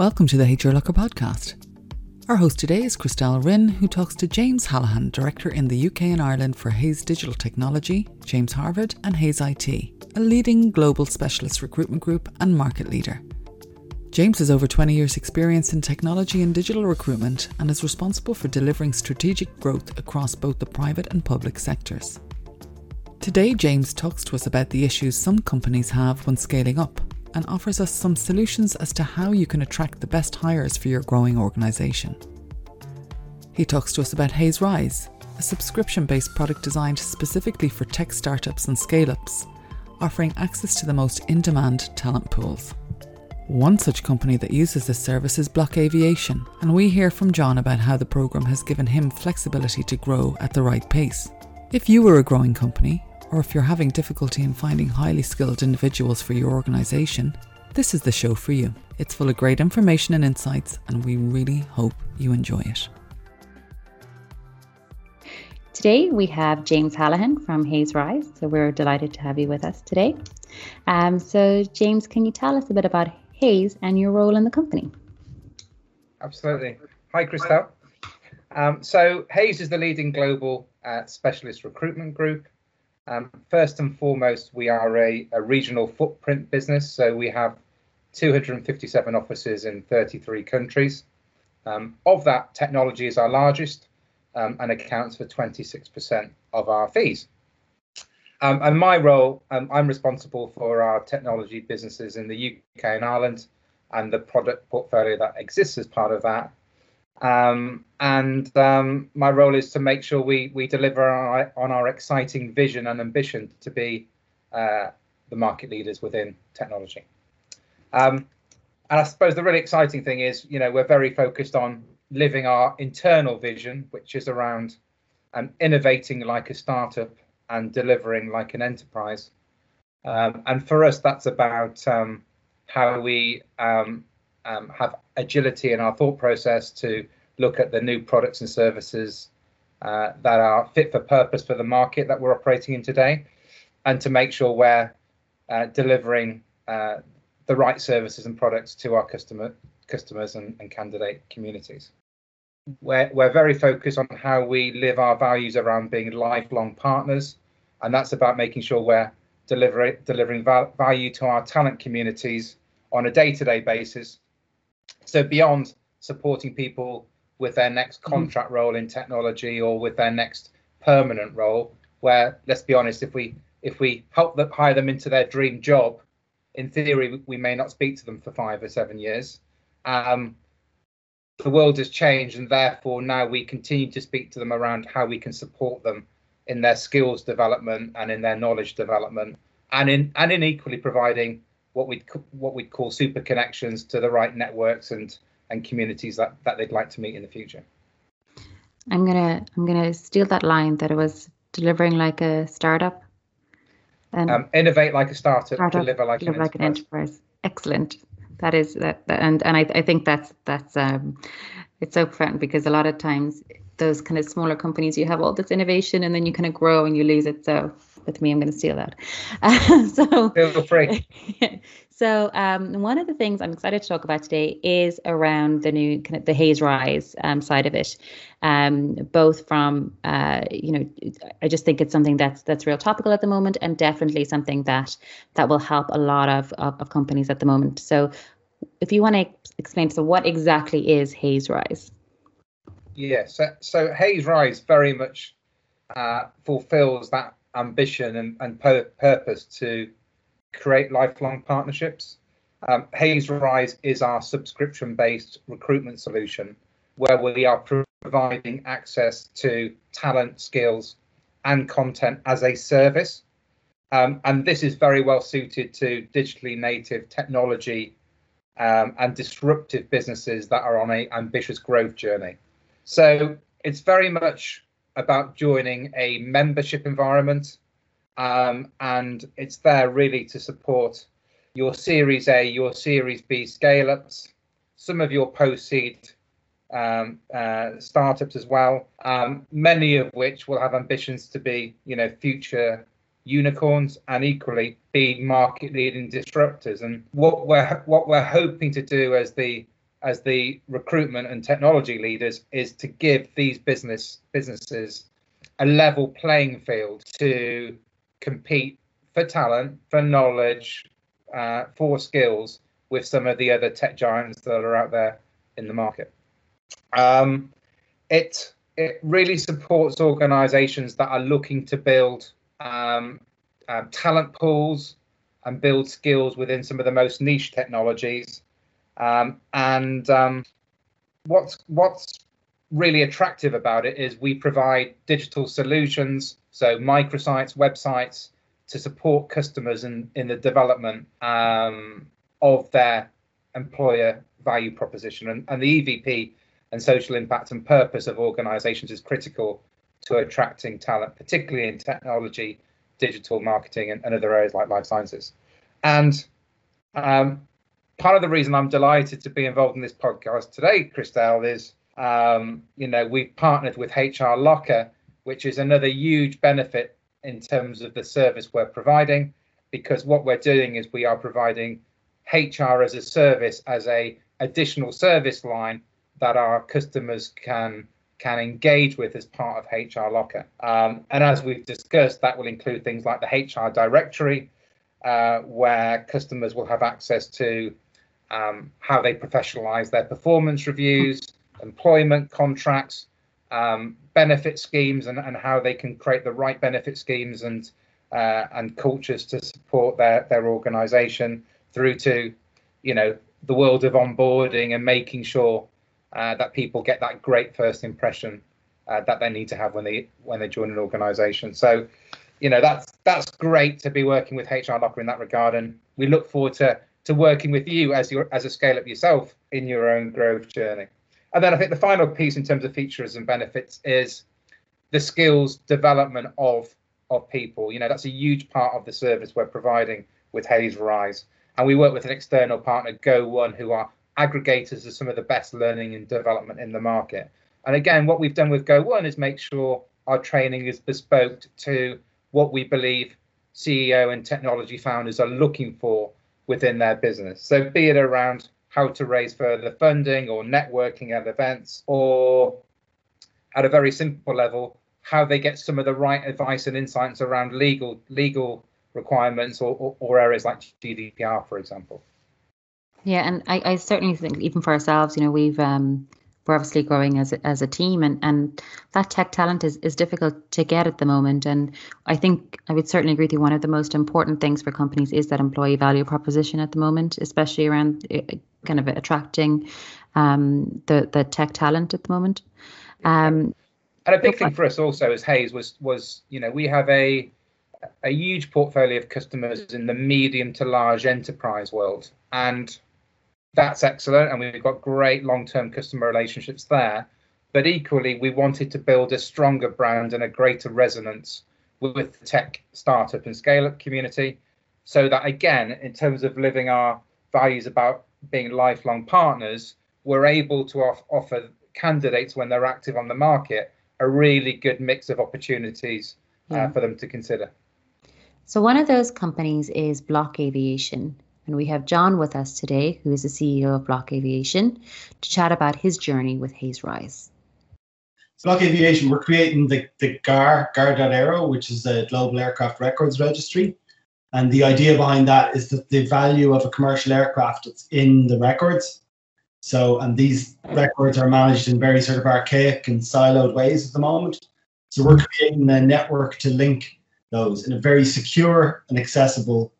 Welcome to the HR Locker podcast. Our host today is Crystel Rynne, who talks to James Hallahan, Director in the UK and Ireland for Hays Digital Technology, James Harvard, and Hays IT, a leading global specialist recruitment group and market leader. James has over 20 years' experience in technology and digital recruitment and is responsible for delivering strategic growth across both the private and public sectors. Today, James talks to us about the issues some companies have when scaling up and offers us some solutions as to how you can attract the best hires for your growing organisation. He talks to us about Hays Rise, a subscription based product designed specifically for tech startups and scale ups, offering access to the most in demand talent pools. One such company that uses this service is Block Aviation, and we hear from John about how the programme has given him flexibility to grow at the right pace. If you were a growing company, or if you're having difficulty in finding highly skilled individuals for your organisation, this is the show for you. It's full of great information and insights, and we really hope you enjoy it. Today we have James Hallahan from Hays Rise, so we're delighted to have you with us today. Um, so, James, can you tell us a bit about Hays and your role in the company? Absolutely. Hi, Crystel. Um, so, Hays is the leading global uh, specialist recruitment group um, first and foremost, we are a, a, regional footprint business, so we have 257 offices in 33 countries. Um, of that, technology is our largest um, and accounts for 26% of our fees. Um, and my role, um, I'm responsible for our technology businesses in the UK and Ireland and the product portfolio that exists as part of that. Um, and um, my role is to make sure we we deliver on our, on our exciting vision and ambition to be uh, the market leaders within technology. Um, and I suppose the really exciting thing is, you know, we're very focused on living our internal vision, which is around um, innovating like a startup and delivering like an enterprise. Um, and for us, that's about um, how we have agility in our thought process to look at the new products and services uh, that are fit for purpose for the market that we're operating in today, and to make sure we're uh, delivering uh, the right services and products to our customer customers and, and candidate communities. We're, we're very focused on how we live our values around being lifelong partners, and that's about making sure we're delivering delivering val- value to our talent communities on a day-to-day basis so beyond supporting people with their next mm-hmm. contract role in technology or with their next permanent role, where let's be honest, if we if we help them hire them into their dream job, in theory we may not speak to them for five or seven years. Um, the world has changed, and therefore now we continue to speak to them around how we can support them in their skills development and in their knowledge development, and in and in equally providing what we'd what we'd call super connections to the right networks and and communities that that they'd like to meet in the future. I'm gonna I'm gonna steal that line that it was delivering like a startup. And um, innovate like a startup, startup deliver like, deliver an, like enterprise. an enterprise. Excellent. That is that, and and I, I think that's that's um it's so profound because a lot of times those kind of smaller companies you have all this innovation and then you kind of grow and you lose it. So with me i'm going to steal that. Uh, so feel free so um, one of the things i'm excited to talk about today is around the new kind of the hays rise um, side of it. Um, both from uh, you know i just think it's something that's that's real topical at the moment and definitely something that that will help a lot of, of, of companies at the moment. So if you want to explain so what exactly is hays rise yeah, so, so Hays Rise very much uh, fulfills that ambition and, and purpose to create lifelong partnerships. Um, Hays Rise is our subscription based recruitment solution where we are providing access to talent, skills, and content as a service. Um, and this is very well suited to digitally native technology um, and disruptive businesses that are on a ambitious growth journey. So it's very much about joining a membership environment, um, and it's there really to support your Series A, your Series B scale ups, some of your post seed um, uh, startups as well. Um, many of which will have ambitions to be, you know, future unicorns and equally be market leading disruptors. And what we're what we're hoping to do as the as the recruitment and technology leaders is to give these business businesses a level playing field to compete for talent, for knowledge, uh, for skills with some of the other tech giants that are out there in the market. Um, it it really supports organisations that are looking to build um, uh, talent pools and build skills within some of the most niche technologies. Um, and um, what's what's really attractive about it is we provide digital solutions, so microsites, websites, to support customers in, in the development um, of their employer value proposition. And, and the EVP and social impact and purpose of organizations is critical to attracting talent, particularly in technology, digital marketing, and, and other areas like life sciences. And um, part of the reason I'm delighted to be involved in this podcast today, Crystel, is um, you know we've partnered with HR Locker, which is another huge benefit in terms of the service we're providing, because what we're doing is we are providing HR as a service as a additional service line that our customers can can engage with as part of HR Locker. Um, and as we've discussed, that will include things like the HR directory, uh, where customers will have access to um, how they professionalize their performance reviews, employment contracts, um, benefit schemes, and, and how they can create the right benefit schemes and uh, and cultures to support their their organization through to, you know, the world of onboarding and making sure uh, that people get that great first impression uh, that they need to have when they when they join an organization. So, you know, that's that's great to be working with HR Locker in that regard, and we look forward to to working with you as your as a scale up yourself in your own growth journey. And then I think the final piece in terms of features and benefits is the skills development of of people. You know, that's a huge part of the service we're providing with Hays Rise. And we work with an external partner, Go1, who are aggregators of some of the best learning and development in the market. And again, what we've done with Go1 is make sure our training is bespoke to what we believe CEO and technology founders are looking for within their business. So, be it around how to raise further funding or networking at events, or at a very simple level, how they get some of the right advice and insights around legal legal requirements or, or, or areas like GDPR, for example. Yeah, and I, I certainly think even for ourselves, you know, we've um, we're obviously growing as a, as a team, and and that tech talent is is difficult to get at the moment. And I think I would certainly agree with you. One of the most important things for companies is that employee value proposition at the moment, especially around uh, kind of attracting um, the the tech talent at the moment. Um, and a big thing for us also as Hays was was you know we have a a huge portfolio of customers in the medium to large enterprise world, and that's excellent, and we've got great long-term customer relationships there. But equally, we wanted to build a stronger brand and a greater resonance with the tech startup and scale-up community, so that again, in terms of living our values about being lifelong partners, we're able to off- offer candidates when they're active on the market a really good mix of opportunities uh, for them to consider. So, one of those companies is Block Aviation. And we have John with us today, who is the CEO of Block Aviation, to chat about his journey with Hays Rise. Block Aviation, we're creating the, the GAR, GAR.aero, which is the Global Aircraft Records Registry. And the idea behind that is that the value of a commercial aircraft is in the records. So, and these records are managed in very sort of archaic and siloed ways at the moment. So, we're creating a network to link those in a very secure and accessible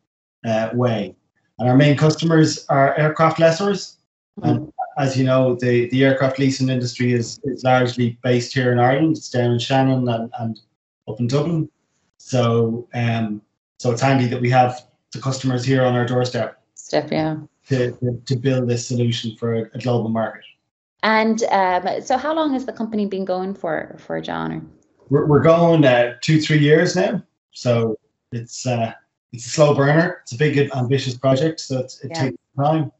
uh, way. And our main customers are aircraft lessors. Mm-hmm. And as you know, the, the aircraft leasing industry is, is largely based here in Ireland. It's down in Shannon and, and up in Dublin. So um, so it's handy that we have the customers here on our doorstep. Step, yeah. To, to, to build this solution for a, a global market. And um, so, how long has the company been going for, for John? We're, we're going uh, two, three years now. So it's uh, it's a slow burner. It's a big, ambitious project, so it yeah. takes time.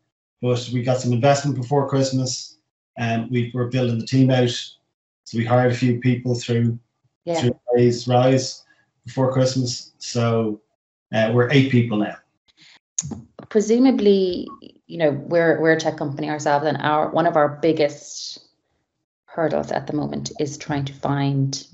But we got some investment before Christmas, and we were building the team out. So we hired a few people through yeah. through Hays Rise before Christmas. So uh, we're eight people now. Presumably, you know, we're we're a tech company ourselves, and our one of our biggest hurdles at the moment is trying to find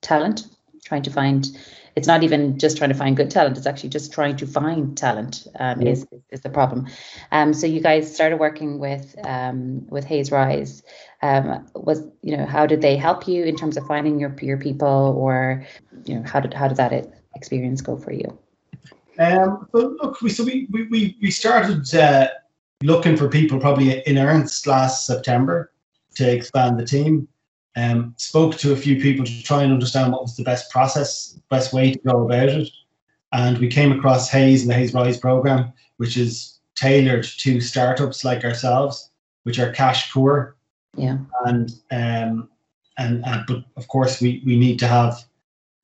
talent, trying to find it's not even just trying to find good talent it's actually just trying to find talent um, yeah. is is the problem. Um, so you guys started working with um, with Hays Rise. Um, was you know how did they help you in terms of finding your your people or you know how did how did that experience go for you? Um well look we so we we we started uh, looking for people probably in earnest last september to expand the team um, spoke to a few people to try and understand what was the best process, best way to go about it. And we came across Hays and the Hays Rise program, which is tailored to startups like ourselves, which are cash poor. Yeah. And um, and, and but of course we we need to have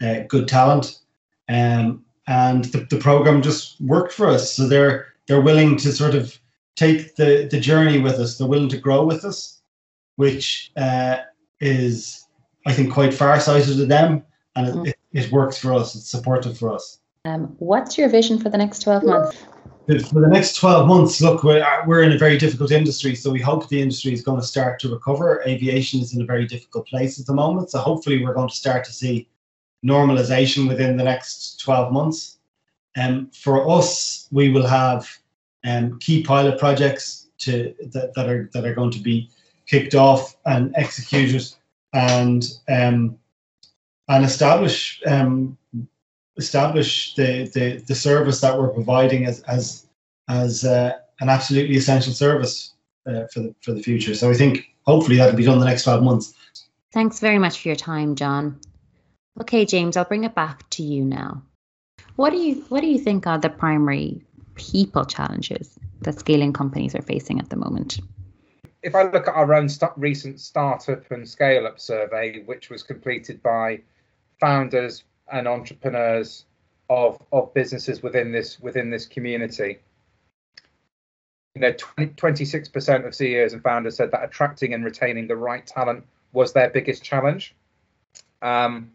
uh, good talent. Um, and the, the program just worked for us. So they're they're willing to sort of take the the journey with us. They're willing to grow with us, which uh, is, I think, quite far-sighted of them, and it, mm. it, it, works for us. It's supportive for us. Um, what's your vision for the next twelve months? For the next 12 months, look, we're, we're in a very difficult industry, so we hope the industry is going to start to recover. Aviation is in a very difficult place at the moment, so hopefully we're going to start to see normalization within the next 12 months. Um, for us, we will have um, key pilot projects to that, that are that are going to be kicked off and executed and um, and establish um, establish the, the the service that we're providing as as as uh, an absolutely essential service uh, for the for the future. So I think hopefully that'll be done in the next twelve months. Thanks very much for your time, John. Okay, James, I'll bring it back to you now. What do you what do you think are the primary people challenges that scaling companies are facing at the moment? If I look at our own st- recent startup and scale up survey, which was completed by founders and entrepreneurs of of businesses within this within this community, you know, 26% of CEOs and founders said that attracting and retaining the right talent was their biggest challenge. Um,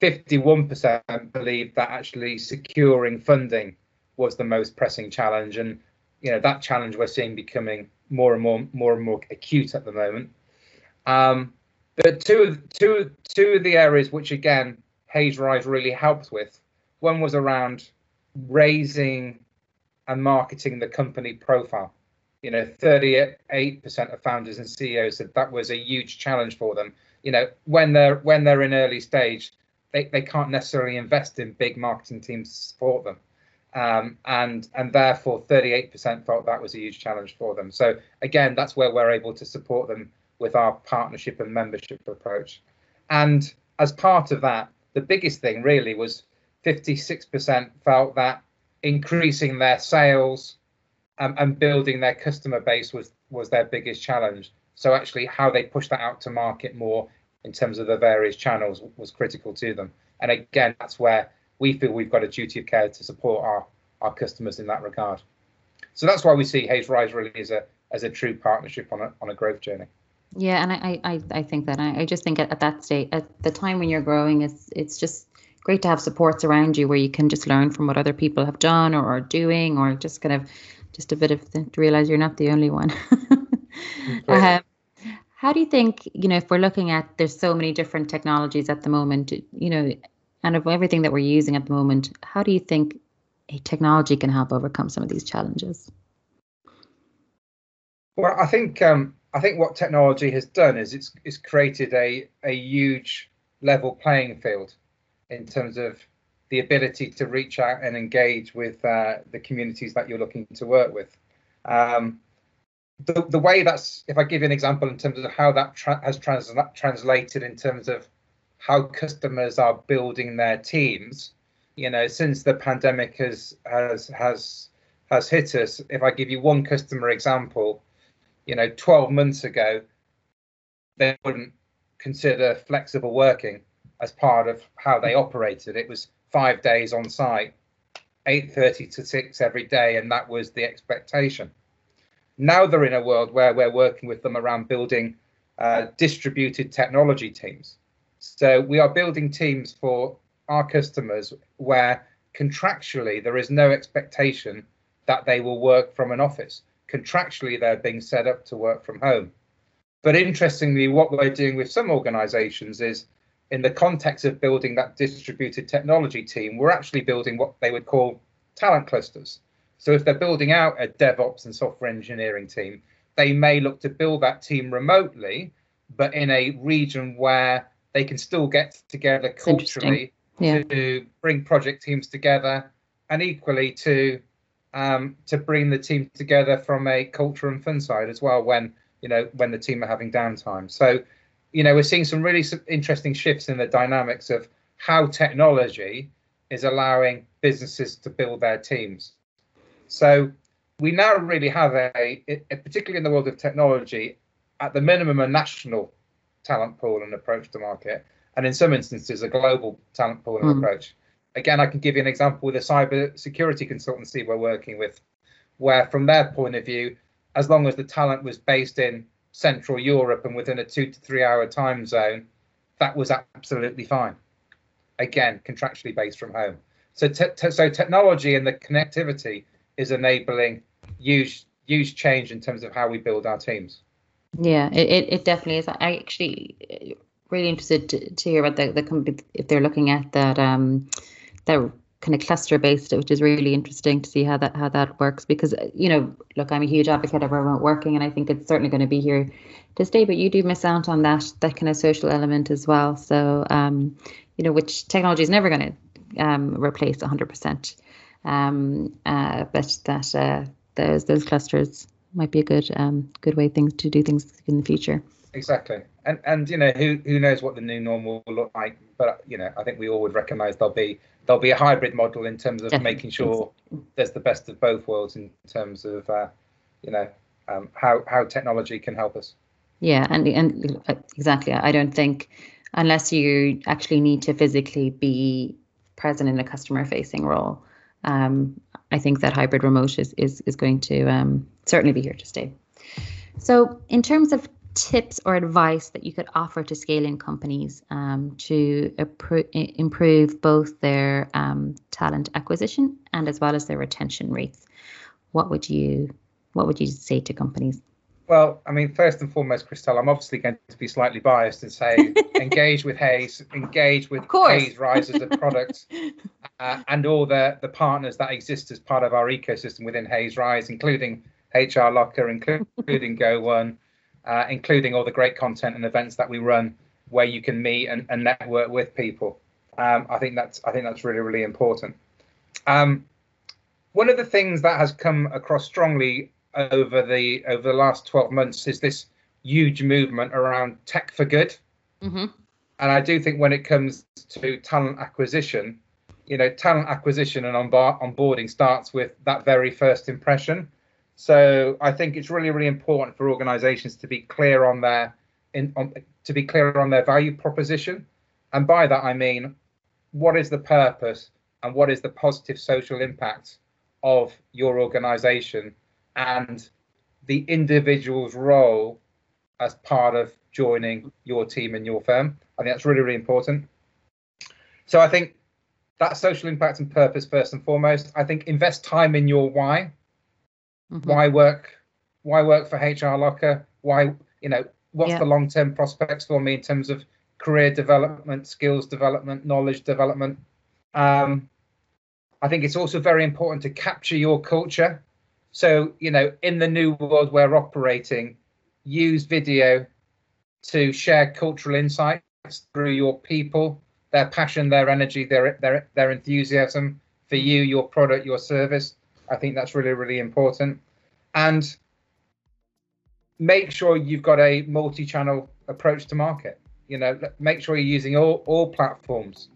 51% believed that actually securing funding was the most pressing challenge, and you know that challenge we're seeing becoming more and more more and more acute at the moment. Um, but two two two of the areas which again Hays Rise really helped with. One was around raising and marketing the company profile. You know, 38% of founders and CEOs said that was a huge challenge for them. You know, when they're when they're in early stage, they, they can't necessarily invest in big marketing teams to support them um, and and therefore 38% felt that was a huge challenge for them. So again, that's where we're able to support them with our partnership and membership approach. And as part of that, the biggest thing really was 56% felt that increasing their sales um, and building their customer base was was their biggest challenge. So actually, how they push that out to market more in terms of the various channels was critical to them. And again, that's where we feel we've got a duty of care to support our, our customers in that regard. So that's why we see Hays Rise really as a as a true partnership on a on a growth journey. Yeah, and I I, I think that I, I just think at, at that state at the time when you're growing, it's it's just great to have supports around you where you can just learn from what other people have done or are doing, or just kind of just a bit of the, to realize you're not the only one. um, how do you think you know if we're looking at there's so many different technologies at the moment you know and of everything that we're using at the moment, how do you think technology can help overcome some of these challenges? Well, I think um, I think what technology has done is it's it's created a a huge level playing field in terms of the ability to reach out and engage with uh, the communities that you're looking to work with. Um, the, the way that's, if I give you an example in terms of how that tra- has trans- translated in terms of how customers are building their teams. You know, since the pandemic has has has has hit us, if I give you one customer example, you know, 12 months ago, they wouldn't consider flexible working as part of how they operated. It was five days on site, 8:30 to 6 every day, and that was the expectation. Now they're in a world where we're working with them around building uh, distributed technology teams. So we are building teams for our customers where contractually there is no expectation that they will work from an office. contractually they're being set up to work from home. But interestingly, what we're doing with some organizations is in the context of building that distributed technology team, we're actually building what they would call talent clusters. So if they're building out a DevOps and software engineering team, they may look to build that team remotely, but in a region where they can still get together culturally yeah. to bring project teams together and equally to um, to bring the team together from a culture and fun side as well when you know when the team are having downtime. So you know we're seeing some really interesting shifts in the dynamics of how technology is allowing businesses to build their teams. So we now really have a, a particularly in the world of technology, at the minimum a national talent pool and approach to market, and in some instances a global talent pool and mm. approach again, I can give you an example with a cyber security consultancy we're working with, where from their point of view, as long as the talent was based in Central Europe and within a two to three hour time zone, that was absolutely fine. Again, contractually based from home. So, te- te- so technology and the connectivity is enabling huge, huge change in terms of how we build our teams. Yeah, it, it, definitely is. I actually uh, really interested to, to hear about the, the company if they're looking at that um, that kind of cluster based, which is really interesting to see how that how that works. Because you know, look, I'm a huge advocate of remote working, and I think it's certainly going to be here to stay. But you do miss out on that that kind of social element as well. So, um, you know, which technology is never going to um, replace 100%. Um, uh, but that uh, those those clusters might be a good um, good way things to do things in the future. Exactly, and and you know who who knows what the new normal will look like. But you know, I think we all would recognise there'll be there'll be a hybrid model in terms of Definitely. making sure there's the best of both worlds in terms of uh, you know um, how how technology can help us. Yeah, and and uh, exactly. I don't think unless you actually need to physically be present in a customer facing role, um, I think that hybrid remote is is, is going to um, certainly be here to stay. So, in terms of tips or advice that you could offer to scaling companies um, to improve both their um, talent acquisition and as well as their retention rates? What would you what would you say to companies? Well, I mean, first and foremost, Crystel, I'm obviously going to be slightly biased and say engage with Hays, engage with Hays Rise as a product, uh, and all the the partners that exist as part of our ecosystem within Hays Rise, including HR Locker, including Go1, uh, including all the great content and events that we run where you can meet and, and network with people. Um, I think that's I think that's really really important. Um, one of the things that has come across strongly over the over the last 12 months is this huge movement around tech for good. Mm-hmm. And I do think when it comes to talent acquisition, you know, talent acquisition and onboarding starts with that very first impression. So I think it's really, really important for organisations to be clear on their in on, to be clear on their value proposition, and by that I mean what is the purpose and what is the positive social impact of your organisation and the individual's role as part of joining your team and your firm. I think that's really, really important. So I think that social impact and purpose first and foremost. I think invest time in your why. Mm-hmm. Why work? Why work for HR Locker? Why you know what's yeah. the long term prospects for me in terms of career development, skills development, knowledge development? Um, I think it's also very important to capture your culture. So you know, in the new world we're operating, use video to share cultural insights through your people, their passion, their energy, their their their enthusiasm for you, your product, your service. I think that's really, really important. And make sure you've got a multi-channel approach to market. You know, make sure you're using all, all platforms.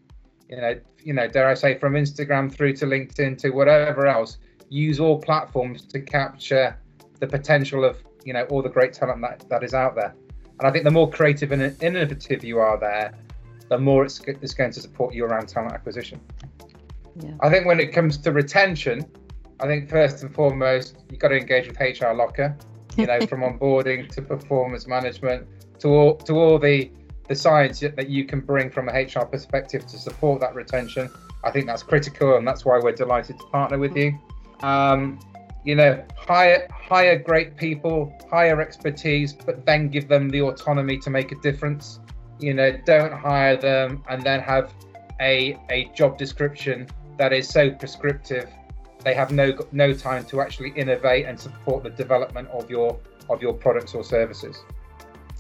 You know, you know, dare I say, from Instagram through to LinkedIn to whatever else. Use all platforms to capture the potential of you know all the great talent that, that is out there. And I think the more creative and innovative you are there, the more it's, it's going to support you around talent acquisition. Yeah. I think when it comes to retention, I think first and foremost, you've got to engage with HR Locker, you know, from onboarding to performance management to all to all the the science that you can bring from a HR perspective to support that retention. I think that's critical, and that's why we're delighted to partner with you. Um, you know, hire hire great people, hire expertise, but then give them the autonomy to make a difference. You know, don't hire them and then have a a job description that is so prescriptive. They have no no time to actually innovate and support the development of your of your products or services.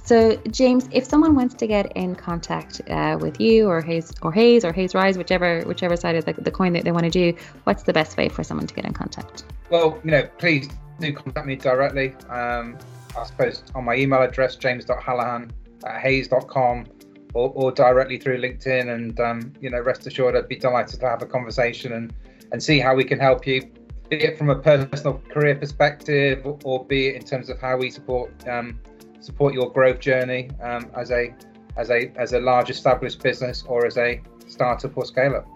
So, James, if someone wants to get in contact uh, with you or Hays or Hays or Hays Rise, whichever whichever side of the, the coin that they want to do, what's the best way for someone to get in contact? Well, you know, please do contact me directly. Um, I suppose on my email address, james.hallahan at hays.com or, or directly through LinkedIn. And, um, you know, rest assured, I'd be delighted to have a conversation and, and see how we can help you, be it from a personal career perspective or be it in terms of how we support um, support your growth journey um, as a as a as a large established business or as a startup or scale up.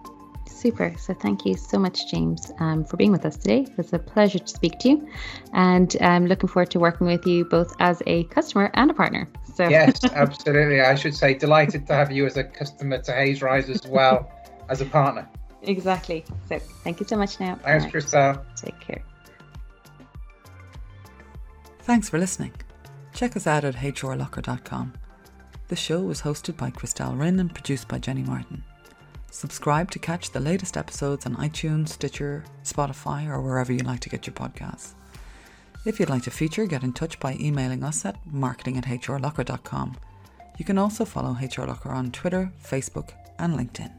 Super. So thank you so much, James, um, for being with us today. It was a pleasure to speak to you, and I'm um, looking forward to working with you both as a customer and a partner. So yes, absolutely. I should say delighted to have you as a customer to Hays Rise as well as a partner. Exactly. So thank you so much. Now, thanks, right. Crystel. Take care. Thanks for listening. Check us out at hrlocker.com. The show was hosted by Crystel Rynne and produced by Jenny Martin. Subscribe to catch the latest episodes on iTunes, Stitcher, Spotify, or wherever you like to get your podcasts. If you'd like to feature, get in touch by emailing us at marketing at hrlocker.com. You can also follow HR Locker on Twitter, Facebook, and LinkedIn.